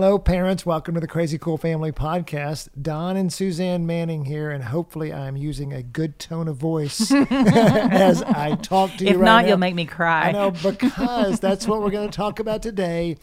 Hello, parents. Welcome to the Crazy Cool Family Podcast. Don and Suzanne Manning here, and hopefully, I'm using a good tone of voice as I talk to you. If right not, now. you'll make me cry. I know because that's what we're going to talk about today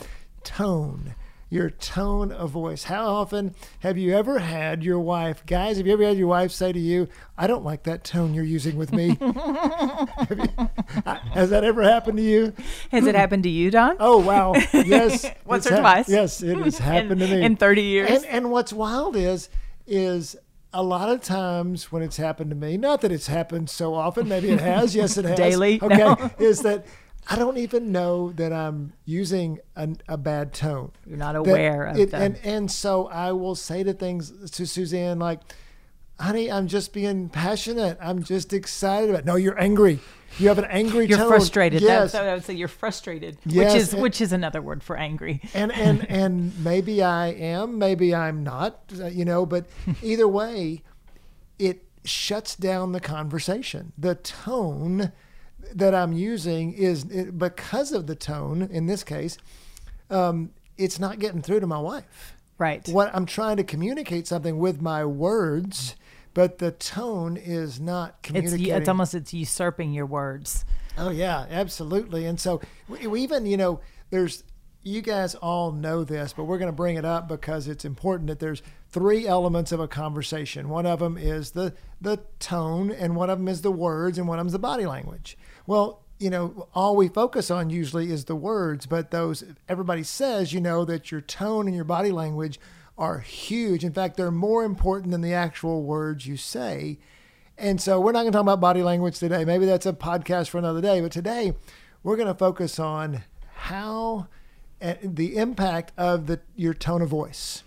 tone. Your tone of voice. How often have you ever had your wife, guys, have you ever had your wife say to you, I don't like that tone you're using with me? You- uh, has that ever happened to you? Has it happened to you, Don? Oh, wow. Yes. Once or twice. Yes, it has happened in, to me. in 30 years. And, and what's wild is, is a lot of times when it's happened to me, not that it's happened so often, maybe it has. Yes, it has. Daily? Okay. No. Is that I don't even know that I'm using a, a bad tone. You're not That aware of it, them. and and so I will say to things to Suzanne like, "Honey, I'm just being passionate. I'm just excited about." No, you're angry. You have an angry you're tone. frustrated. Yes, That's what I would say. You're frustrated, Yes, which is and- which is another word for angry. and and and maybe I am, maybe I'm not, uh, you know, but either way, it shuts down the conversation. The tone that I'm using is it, because of the tone in this case, um, it's not getting through to my wife. Right. What I'm trying to communicate something with my words, but the tone is not It's communicating. it's almost it's usurping your words. Oh yeah, absolutely. And so we, we even, you know, there's you guys all know this, but we're going to bring it up because it's important that there's three elements of a conversation. One of them is the the tone, and one of them is the words, and one of them is the body language. Well, you know, all we focus on usually is the words, but those everybody says, you know, that your tone and your body language are huge. In fact, they're more important than the actual words you say. And so we're not going to talk about body language today. Maybe that's a podcast for another day. But today we're going to focus on how uh, the impact of the your tone of voice.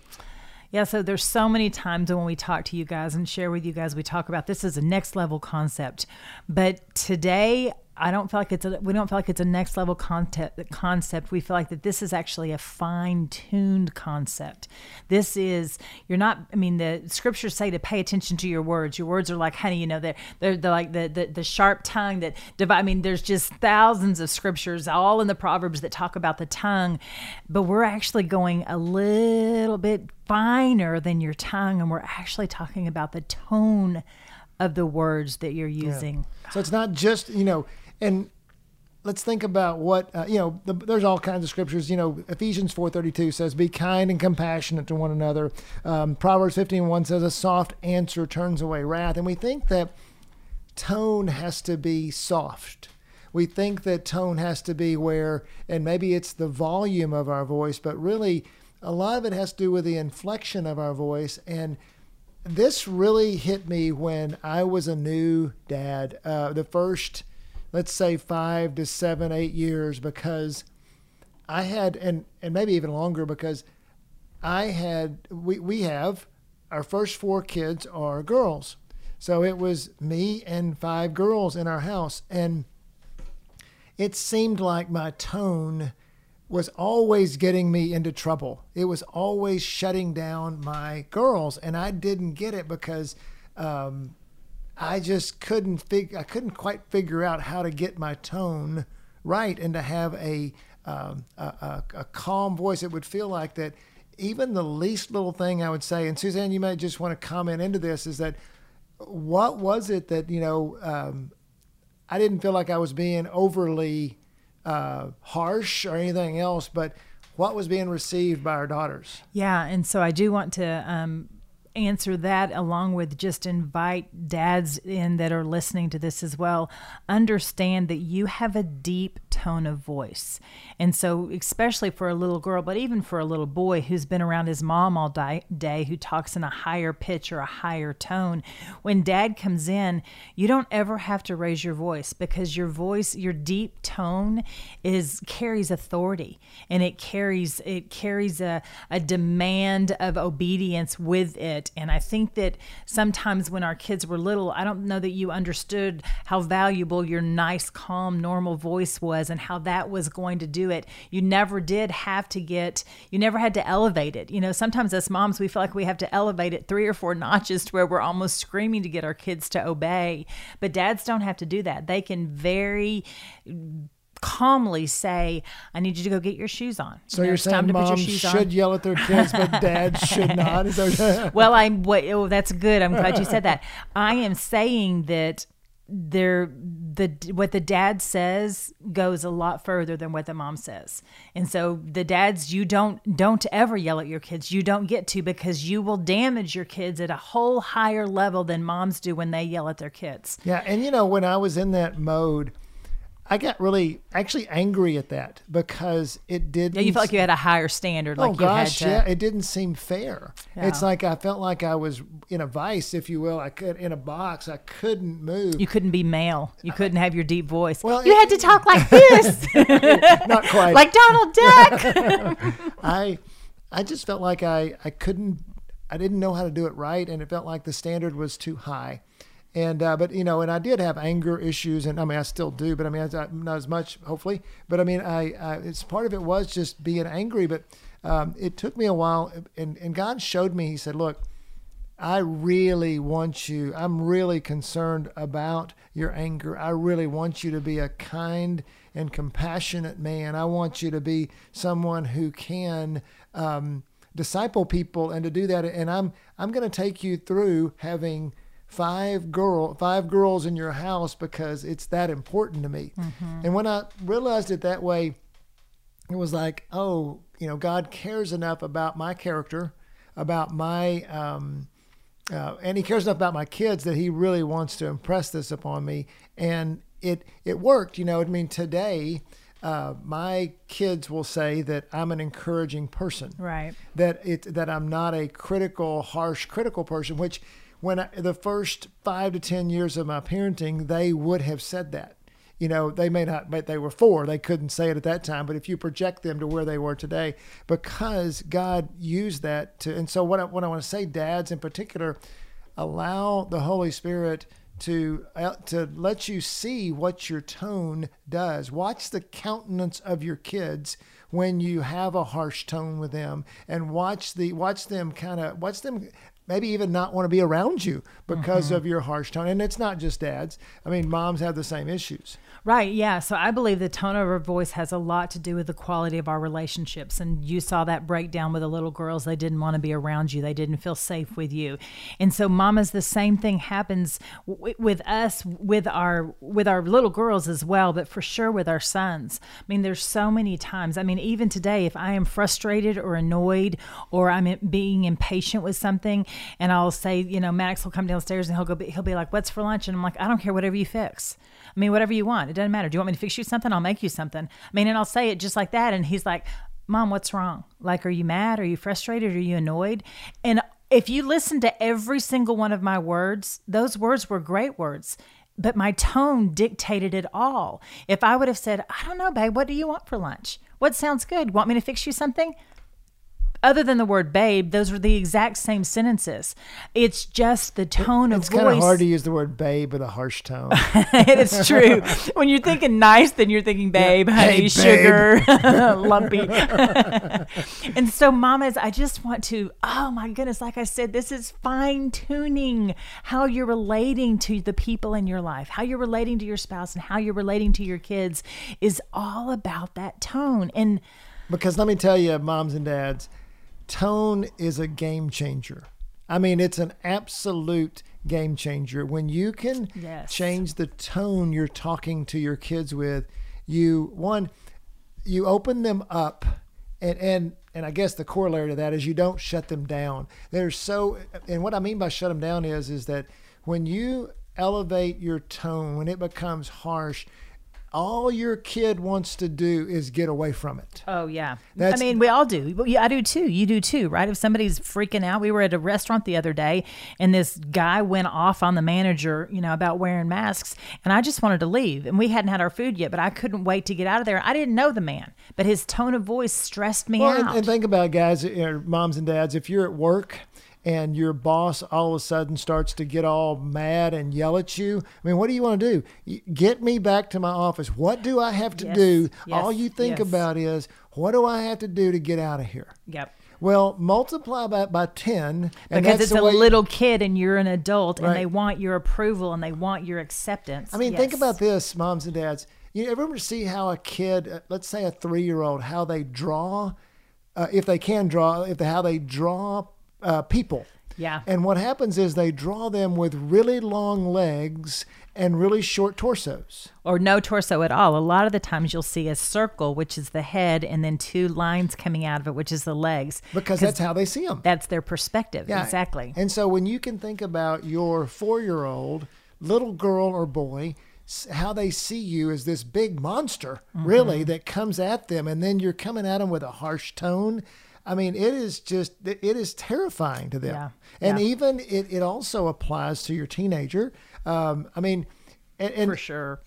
Yeah, so there's so many times when we talk to you guys and share with you guys, we talk about this is a next level concept. But today, I don't feel like it's a we don't feel like it's a next level concept concept. We feel like that this is actually a fine-tuned concept. This is you're not I mean the scriptures say to pay attention to your words. Your words are like honey, you know, they're they're, they're like the, the the sharp tongue that divide I mean there's just thousands of scriptures all in the proverbs that talk about the tongue, but we're actually going a little bit finer than your tongue and we're actually talking about the tone of the words that you're using. So it's not just you know, and let's think about what uh, you know. The, there's all kinds of scriptures. You know, Ephesians 4:32 says, "Be kind and compassionate to one another." Um, Proverbs 15:1 says, "A soft answer turns away wrath." And we think that tone has to be soft. We think that tone has to be where, and maybe it's the volume of our voice, but really a lot of it has to do with the inflection of our voice. And this really hit me when I was a new dad. Uh, the first, let's say, five to seven, eight years, because I had, and and maybe even longer, because I had, we we have, our first four kids are girls, so it was me and five girls in our house, and it seemed like my tone was always getting me into trouble. It was always shutting down my girls, and I didn't get it because um, I just couldn't fig- I couldn't quite figure out how to get my tone right and to have a um, a, a, a calm voice. It would feel like that. Even the least little thing I would say, and Suzanne, you might just want to comment into this, is that what was it that you know um, I didn't feel like I was being overly uh, harsh or anything else, but what was being received by our daughters. Yeah, and so I do want to um, answer that along with just invite dads in that are listening to this as well. Understand that you have a deep tone of voice. And so, especially for a little girl, but even for a little boy who's been around his mom all day, day who talks in a higher pitch or a higher tone, when dad comes in, you don't ever have to raise your voice because your voice, your deep tone is carries authority and it carries it carries a, a demand of obedience with it. And I think that sometimes when our kids were little, I don't know that you understood how valuable your nice, calm, normal voice was and how that was going to do it. You never did have to get, you never had to elevate it. You know, sometimes as moms, we feel like we have to elevate it three or four notches to where we're almost screaming to get our kids to obey. But dads don't have to do that. They can very calmly say, "I need you to go get your shoes on." So you are saying moms should on. yell at their kids, but dads should not. well, I'm. What, oh, that's good. I'm glad you said that. I am saying that there the what the dad says goes a lot further than what the mom says and so the dads you don't don't ever yell at your kids you don't get to because you will damage your kids at a whole higher level than moms do when they yell at their kids yeah and you know when i was in that mode I got really actually angry at that because it did. Yeah, you felt like you had a higher standard. Oh, like oh gosh, to, yeah, it didn't seem fair. Yeah. It's like I felt like I was in a vice, if you will. I could in a box. I couldn't move. You couldn't be male. You couldn't have your deep voice. Well, you it, had to talk like this. not quite. like Donald Duck. I, I just felt like I I couldn't. I didn't know how to do it right, and it felt like the standard was too high. And uh, but you know, and I did have anger issues, and I mean, I still do, but I mean, I, not as much, hopefully. But I mean, I, I it's part of it was just being angry, but um, it took me a while, and and God showed me. He said, "Look, I really want you. I'm really concerned about your anger. I really want you to be a kind and compassionate man. I want you to be someone who can." Um, disciple people and to do that and i'm i'm going to take you through having five girl five girls in your house because it's that important to me. Mm-hmm. And when I realized it that way, it was like, oh, you know, God cares enough about my character, about my um, uh, and he cares enough about my kids that he really wants to impress this upon me. And it it worked, you know. I mean, today. Uh, my kids will say that I'm an encouraging person, right? That it that I'm not a critical, harsh, critical person, which when I, the first five to 10 years of my parenting, they would have said that. You know, they may not, but they were four. They couldn't say it at that time. But if you project them to where they were today, because God used that to, and so what I, what I want to say, dads in particular, allow the Holy Spirit to uh, to let you see what your tone does. Watch the countenance of your kids when you have a harsh tone with them, and watch the watch them kind of watch them maybe even not want to be around you because mm-hmm. of your harsh tone. And it's not just dads. I mean, moms have the same issues. Right. Yeah. So I believe the tone of our voice has a lot to do with the quality of our relationships. And you saw that breakdown with the little girls. They didn't want to be around you. They didn't feel safe with you. And so mamas, the same thing happens w- with us, with our, with our little girls as well, but for sure with our sons. I mean, there's so many times. I mean, even today, if I am frustrated or annoyed or I'm being impatient with something and I'll say, you know, Max will come downstairs and he'll go, he'll be like, what's for lunch? And I'm like, I don't care, whatever you fix. I mean, whatever you want. It doesn't matter. Do you want me to fix you something? I'll make you something. I mean, and I'll say it just like that. And he's like, Mom, what's wrong? Like, are you mad? Are you frustrated? Are you annoyed? And if you listen to every single one of my words, those words were great words but my tone dictated it all. If I would have said, I don't know, babe, what do you want for lunch? What sounds good? Want me to fix you something? Other than the word babe, those are the exact same sentences. It's just the tone it's of voice. It's kind of hard to use the word babe with a harsh tone. it's true. when you're thinking nice, then you're thinking babe, yeah. honey, hey, sugar, lumpy. and so, mamas, I just want to, oh my goodness, like I said, this is fine tuning how you're relating to the people in your life, how you're relating to your spouse, and how you're relating to your kids is all about that tone. And because let me tell you, moms and dads, tone is a game changer. I mean, it's an absolute game changer. When you can yes. change the tone you're talking to your kids with, you one, you open them up and and and I guess the corollary to that is you don't shut them down. They're so, and what I mean by shut them down is is that when you elevate your tone, when it becomes harsh, all your kid wants to do is get away from it. Oh yeah, That's- I mean we all do. Yeah, I do too. You do too, right? If somebody's freaking out, we were at a restaurant the other day, and this guy went off on the manager, you know, about wearing masks, and I just wanted to leave, and we hadn't had our food yet, but I couldn't wait to get out of there. I didn't know the man, but his tone of voice stressed me Well, out. and, and think about it, guys, or moms and dads. If you're at work and your boss all of a sudden starts to get all mad and yell at you, I mean, what do you want to do? Get me back to my office. What do I have to Yes, do? yes, all you think yes. about is what do I have to do to get out of here? yep. Well, multiply that by ten, and Because that's it's a way. little kid and you're an adult Right. and they want your approval and they want your acceptance. I mean, think about this, moms and dads. You ever see how a kid, uh, let's say a three-year-old, how they draw, uh, if they can draw, if they, how they draw uh, people. Yeah. And what happens is they draw them with really long legs and really short torsos. or no torso at all. A lot of the times you'll see a circle, which is the head, and then two lines coming out of it, which is the legs. Because that's how they see them. That's their perspective. Yeah. Exactly. And so when you can think about your four year old little girl or boy, how they see you as this big monster, Mm-hmm. really, that comes at them, and then you're coming at them with a harsh tone. I mean, it is just, it is terrifying to them. Yeah. And Yeah. even it, it also applies to your teenager. Um, I mean, and, and For sure.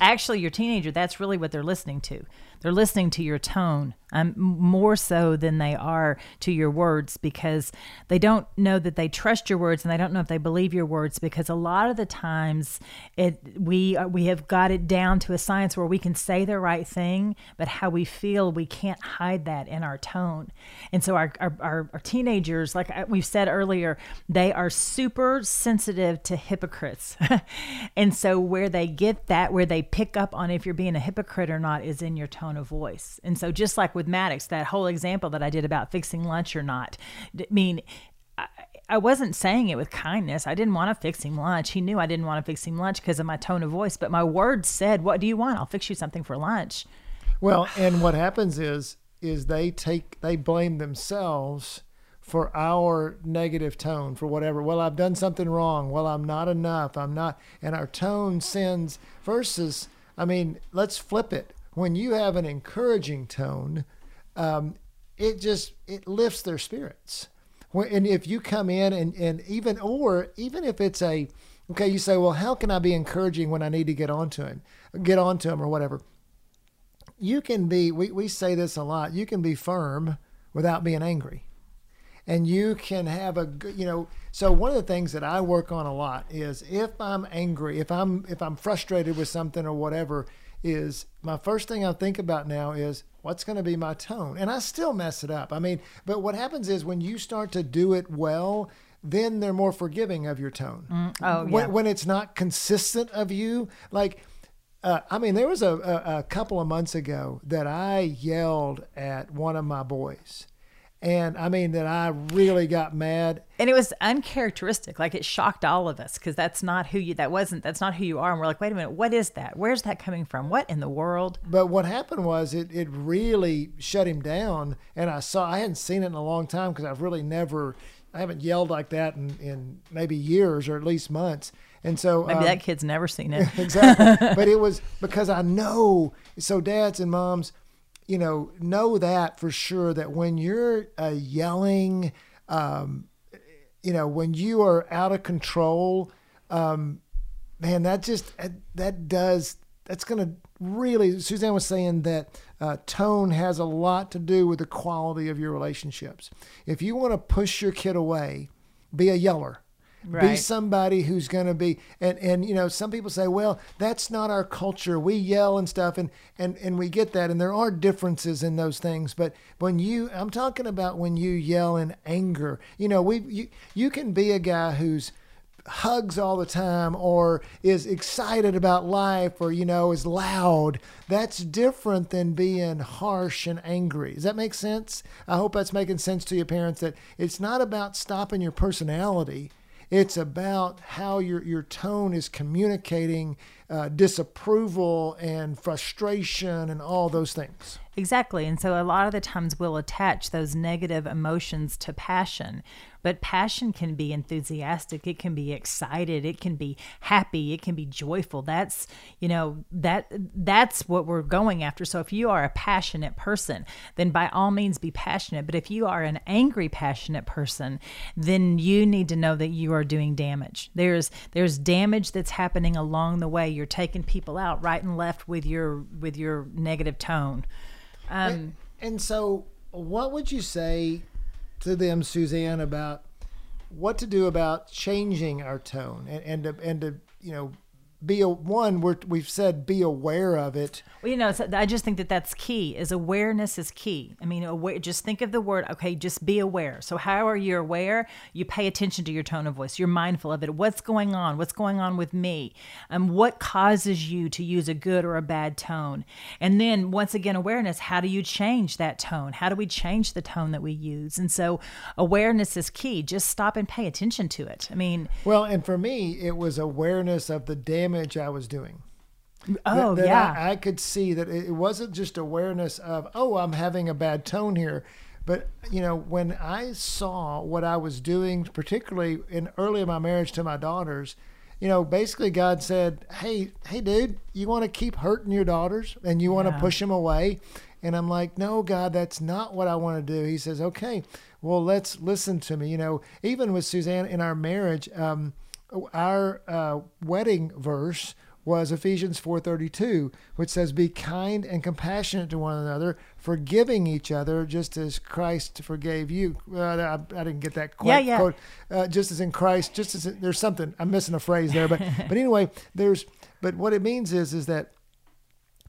Actually, your teenager, that's really what they're listening to. They're listening to your tone um, more so than they are to your words because they don't know that they trust your words and they don't know if they believe your words because a lot of the times it we uh, we have got it down to a science where we can say the right thing but how we feel we can't hide that in our tone. And so our our, our, our teenagers like we've said earlier they are super sensitive to hypocrites. And so where they get that where they pick up on if you're being a hypocrite or not is in your tone of voice. And so just like with maddox that whole example that i did about fixing lunch or not i mean I, I wasn't saying it with kindness. I didn't want to fix him lunch. He knew I didn't want to fix him lunch because of my tone of voice, but my words said, "What do you want? I'll fix you something for lunch." Well, and what happens is is they take they blame themselves for our negative tone for whatever. Well, I've done something wrong. Well, I'm not enough. I'm not and our tone sends versus I mean, let's flip it. When you have an encouraging tone, um, it just it lifts their spirits. And if you come in and, and even or even if it's a okay, you say, well, how can I be encouraging when I need to get onto him, get onto him or whatever you can be we, we say this a lot you can be firm without being angry and you can have a good you know so one of the things that i work on a lot is if i'm angry if i'm if i'm frustrated with something or whatever is my first thing i think about now is what's going to be my tone and i still mess it up i mean but what happens is when you start to do it well then they're more forgiving of your tone oh, when, yeah. when it's not consistent of you like uh, I mean, there was a, a, a couple of months ago that I yelled at one of my boys. And I mean, that I really got mad. And it was uncharacteristic. Like it shocked all of us because that's not who you. That wasn't. That's not who you are. And we're like, wait a minute, what is that? Where's that coming from? What in the world? But what happened was it, it really shut him down. And I saw, I hadn't seen it in a long time because I've really never, I haven't yelled like that in, in maybe years or at least months. And so Maybe um, that kid's never seen it. exactly. but it was because I know. So dads and moms, you know, know that for sure that when you're uh, yelling, um, you know, when you are out of control, um, man, that just that does that's going to really. Suzanne was saying that uh, tone has a lot to do with the quality of your relationships. If you want to push your kid away, be a yeller be somebody who's going to be and and you know some people say well that's not our culture. We yell and stuff and and and we get that and there are differences in those things but when you i'm talking about when you yell in anger. You know we you, you can be a guy who's hugs all the time or is excited about life or you know is loud. That's different than being harsh and angry. Does that make sense? I hope that's making sense to your parents that it's not about stopping your personality it's about how your your tone is communicating uh, disapproval and frustration and all those things. Exactly. And so a lot of the times we'll attach those negative emotions to passion. But passion can be enthusiastic, it can be excited, it can be happy, it can be joyful. That's, you know, that that's what we're going after. So if you are a passionate person, then by all means be passionate. But if you are an angry passionate person, then you need to know that you are doing damage. There's there's damage that's happening along the way. You're taking people out right and left with your with your negative tone. Um, and, and so, what would you say to them, Suzanne, about what to do about changing our tone and, and to, and to you know be a one we're, we've said be aware of it. Well you know i just think that that's key is awareness is key. I mean aware, just think of the word okay just be aware. So how are you aware? You pay attention to your tone of voice. You're mindful of it. What's going on? What's going on with me? And um, what causes you to use a good or a bad tone? And then once again awareness how do you change that tone? How do we change the tone that we use? And so awareness is key. Just stop and pay attention to it. I mean well and for me it was awareness of the damage damage I was doing. Oh, that, that yeah. I, I, could see that it wasn't just awareness of, oh, I'm having a bad tone here. But, you know, when I saw what I was doing, particularly in early in my marriage to my daughters, you know, basically God said, hey, hey, dude, you want to keep hurting your daughters and you want to push them away? And I'm like, no, God, that's not what I want to do. He says, okay, well, let's listen to me. You know, even with Suzanne in our marriage, um, our uh, wedding verse was Ephesians 4:32, which says, "Be kind and compassionate to one another, forgiving each other, just as Christ forgave you." Uh, I, I, didn't get that quite. Yeah, yeah. Quote, uh, just as in Christ, just as in, there's something I'm missing a phrase there, but but anyway, there's but what it means is is that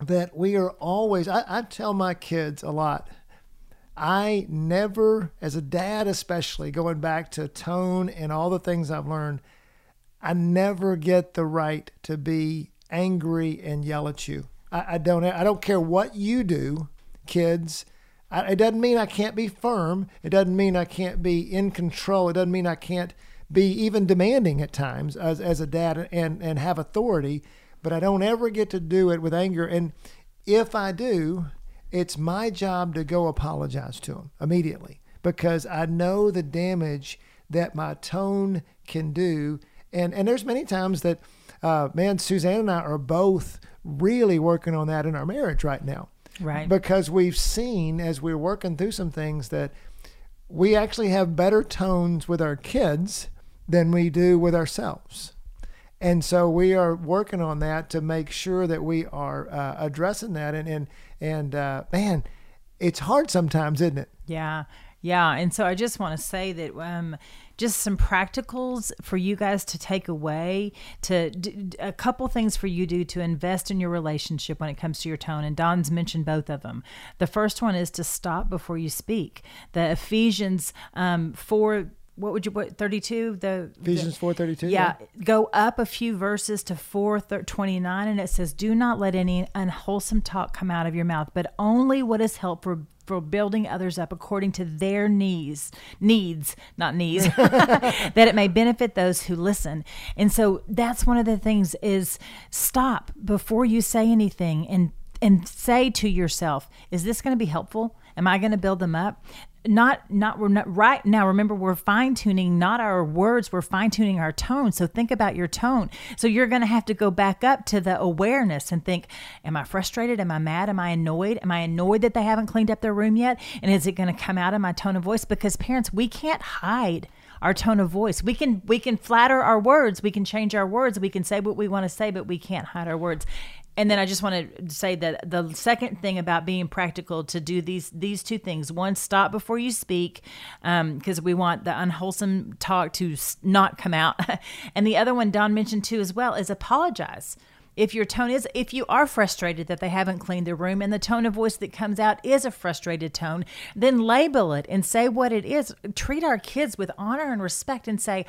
that we are always. I, I tell my kids a lot. I never, as a dad especially, going back to tone and all the things I've learned. I never get the right to be angry and yell at you. I, I don't. I don't care what you do, kids. I, it doesn't mean I can't be firm. It doesn't mean I can't be in control. It doesn't mean I can't be even demanding at times as, as a dad and, and have authority. But I don't ever get to do it with anger. And if I do, it's my job to go apologize to him immediately because I know the damage that my tone can do and and there's many times that, uh, man, Suzanne and I are both really working on that in our marriage right now. Right. Because we've seen as we're working through some things that we actually have better tones with our kids than we do with ourselves. And so we are working on that to make sure that we are uh, addressing that. And and and uh, man, it's hard sometimes, isn't it? Yeah, yeah. And so I just want to say that um, just some practicals for you guys to take away to a couple things for you to do to invest in your relationship when it comes to your tone and don's mentioned both of them the first one is to stop before you speak. The ephesians um, 4 what would you put 32 the ephesians 432 yeah, yeah, go up a few verses to 429 and it says do not let any unwholesome talk come out of your mouth but only what is helpful for building others up according to their needs needs not needs that it may benefit those who listen. And so that's one of the things is stop before you say anything and and say to yourself is this going to be helpful? Am i going to build them up not not we're not right now remember we're fine tuning not our words we're fine tuning our tone. So think about your tone. So you're going to have to go back up to the awareness and think am i frustrated? Am i mad? Am i annoyed? Am i annoyed that they haven't cleaned up their room yet? And is it going to come out in my tone of voice? Because parents we can't hide our tone of voice. We can we can flatter our words, we can change our words, we can say what we want to say, but we can't hide our words and then I just want to say that the second thing about being practical to do these these two things: one, stop before you speak, because um, we want the unwholesome talk to not come out, and the other one Don mentioned too as well is apologize. If your tone is, if you are frustrated that they haven't cleaned their room and the tone of voice that comes out is a frustrated tone, then label it and say what it is. Treat our kids with honor and respect and say,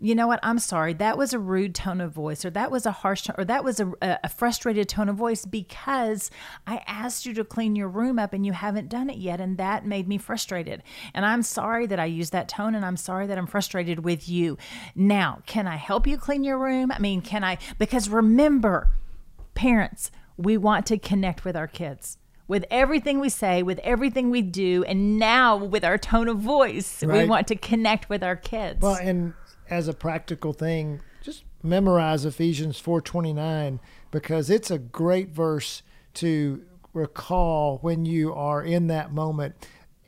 you know what? I'm sorry. That was a rude tone of voice, or that was a harsh, tone, or that was a, a frustrated tone of voice because I asked you to clean your room up and you haven't done it yet. And that made me frustrated. And I'm sorry that I used that tone and I'm sorry that I'm frustrated with you. Now, can I help you clean your room? I mean, can I? Because remember, parents, we want to connect with our kids with everything we say, with everything we do, and now with our tone of voice, right. we want to connect with our kids. Well, and as a practical thing, just memorize Ephesians 4:29 because it's a great verse to recall when you are in that moment.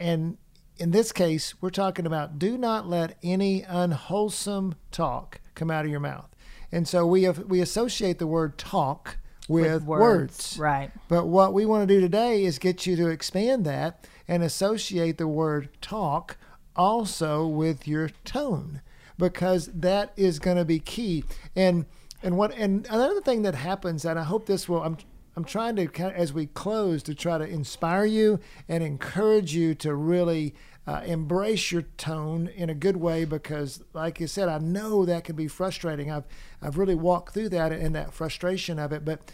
And in this case, we're talking about do not let any unwholesome talk come out of your mouth. And so we have, we associate the word talk with, with words. words. Right. But what we want to do today is get you to expand that and associate the word talk also with your tone because that is going to be key. And and what and another thing that happens and I hope this will I'm I'm trying to as we close to try to inspire you and encourage you to really uh, embrace your tone in a good way because, like you said, I know that can be frustrating. I've I've really walked through that and that frustration of it. But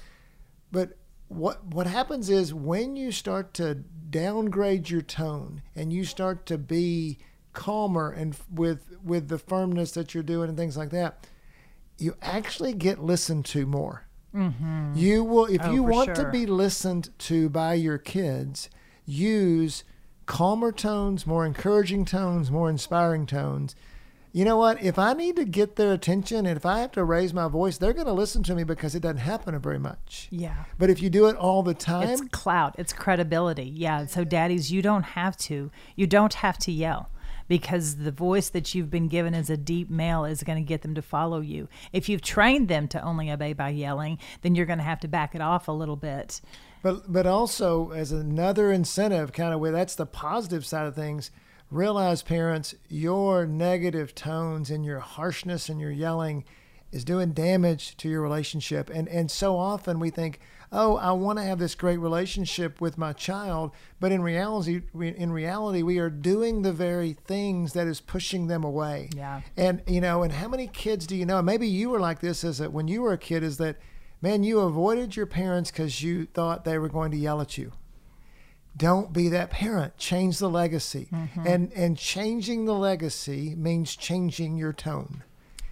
but what what happens is when you start to downgrade your tone and you start to be calmer and with with the firmness that you're doing and things like that, you actually get listened to more. Mm-hmm. You will if oh, you want sure. to be listened to by your kids, use calmer tones, more encouraging tones, more inspiring tones. You know what? If I need to get their attention and if I have to raise my voice, they're going to listen to me because it doesn't happen very much. Yeah. But if you do it all the time, it's clout, it's credibility. Yeah. So, daddies, you don't have to. You don't have to yell because the voice that you've been given as a deep male is going to get them to follow you. If you've trained them to only obey by yelling, then you're going to have to back it off a little bit. But but also as another incentive, kind of way that's the positive side of things. Realize, parents, your negative tones and your harshness and your yelling is doing damage to your relationship. And and so often we think, oh, I want to have this great relationship with my child, but in reality, in reality, we are doing the very things that is pushing them away. Yeah. And you know, and how many kids do you know? Maybe you were like this as a, when you were a kid. Is that Man, you avoided your parents because you thought they were going to yell at you. Don't be that parent. Change the legacy. Mm-hmm. And and changing the legacy means changing your tone.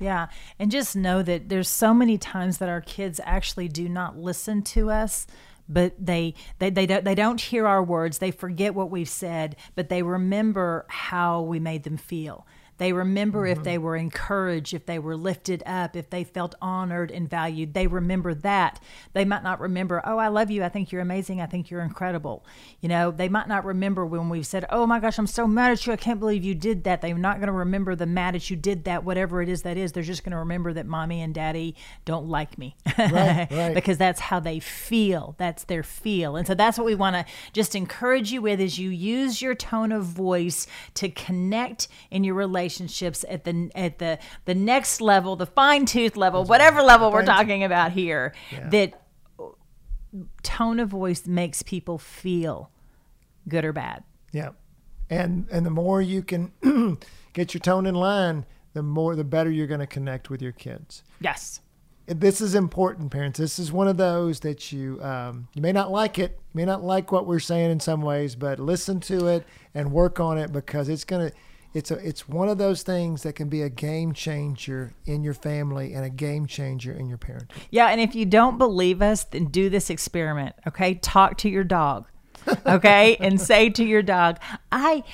Yeah. And just know that there's so many times that our kids actually do not listen to us but they they they don't they don't hear our words they forget what we've said but they remember how we made them feel they remember mm-hmm. if they were encouraged, if they were lifted up, if they felt honored and valued. They remember that. They might not remember, oh, I love you. I think you're amazing. I think you're incredible. You know, they might not remember when we've said, oh my gosh, I'm so mad at you. I can't believe you did that. They're not going to remember the mad at you did that, whatever it is that is. They're just going to remember that mommy and daddy don't like me right, right. because that's how they feel. That's their feel. And so that's what we want to just encourage you with is you use your tone of voice to connect in your relationship relationships at the at the the next level, the fine tooth level, whatever level we're talking about here, yeah. that tone of voice makes people feel good or bad. Yeah. And and the more you can get your tone in line, the more the better you're going to connect with your kids. Yes. This is important, parents. This is one of those that you um, you may not like it, you may not like what we're saying in some ways, but listen to it and work on it because it's going to it's a it's one of those things that can be a game changer in your family and a game changer in your parenting. Yeah, and if you don't believe us, then do this experiment. Okay, talk to your dog. Okay, and say to your dog, "I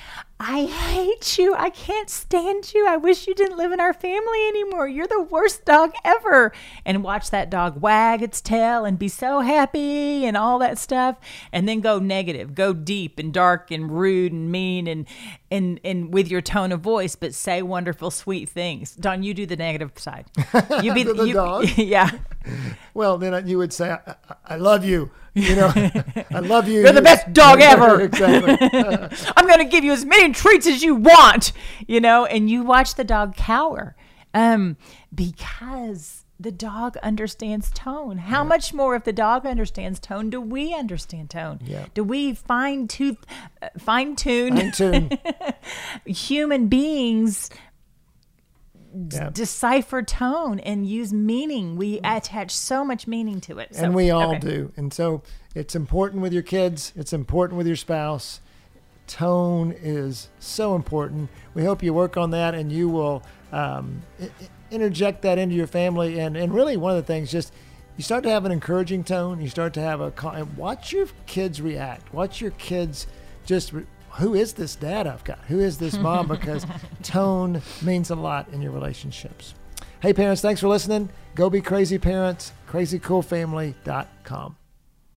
I hate you. I can't stand you. I wish you didn't live in our family anymore. You're the worst dog ever. And watch that dog wag its tail and be so happy and all that stuff. And then go negative, go deep and dark and rude and mean and and and with your tone of voice, but say wonderful, sweet things. Don, you do the negative side. You be the, the you, dog. Yeah. Well, then you would say, I, I love you. You know, I love you. You're the best dog ever. exactly. I'm going to give you as many treats as you want, you know, and you watch the dog cower um, because the dog understands tone. How yeah. much more if the dog understands tone do we understand tone? Yeah. Do we fine tooth uh, fine tune fine tune human beings Yeah. decipher tone and use meaning. We attach so much meaning to it. So, and we all okay. do. And so it's important with your kids. It's important with your spouse. Tone is so important. We hope you work on that and you will um, interject that into your family. And, and really, one of the things, just you start to have an encouraging tone. You start to have a watch your kids react. Watch your kids just. Re- who is this dad I've got? Who is this mom? Because tone means a lot in your relationships. Hey, parents, thanks for listening. Go be crazy parents, crazycoolfamily.com.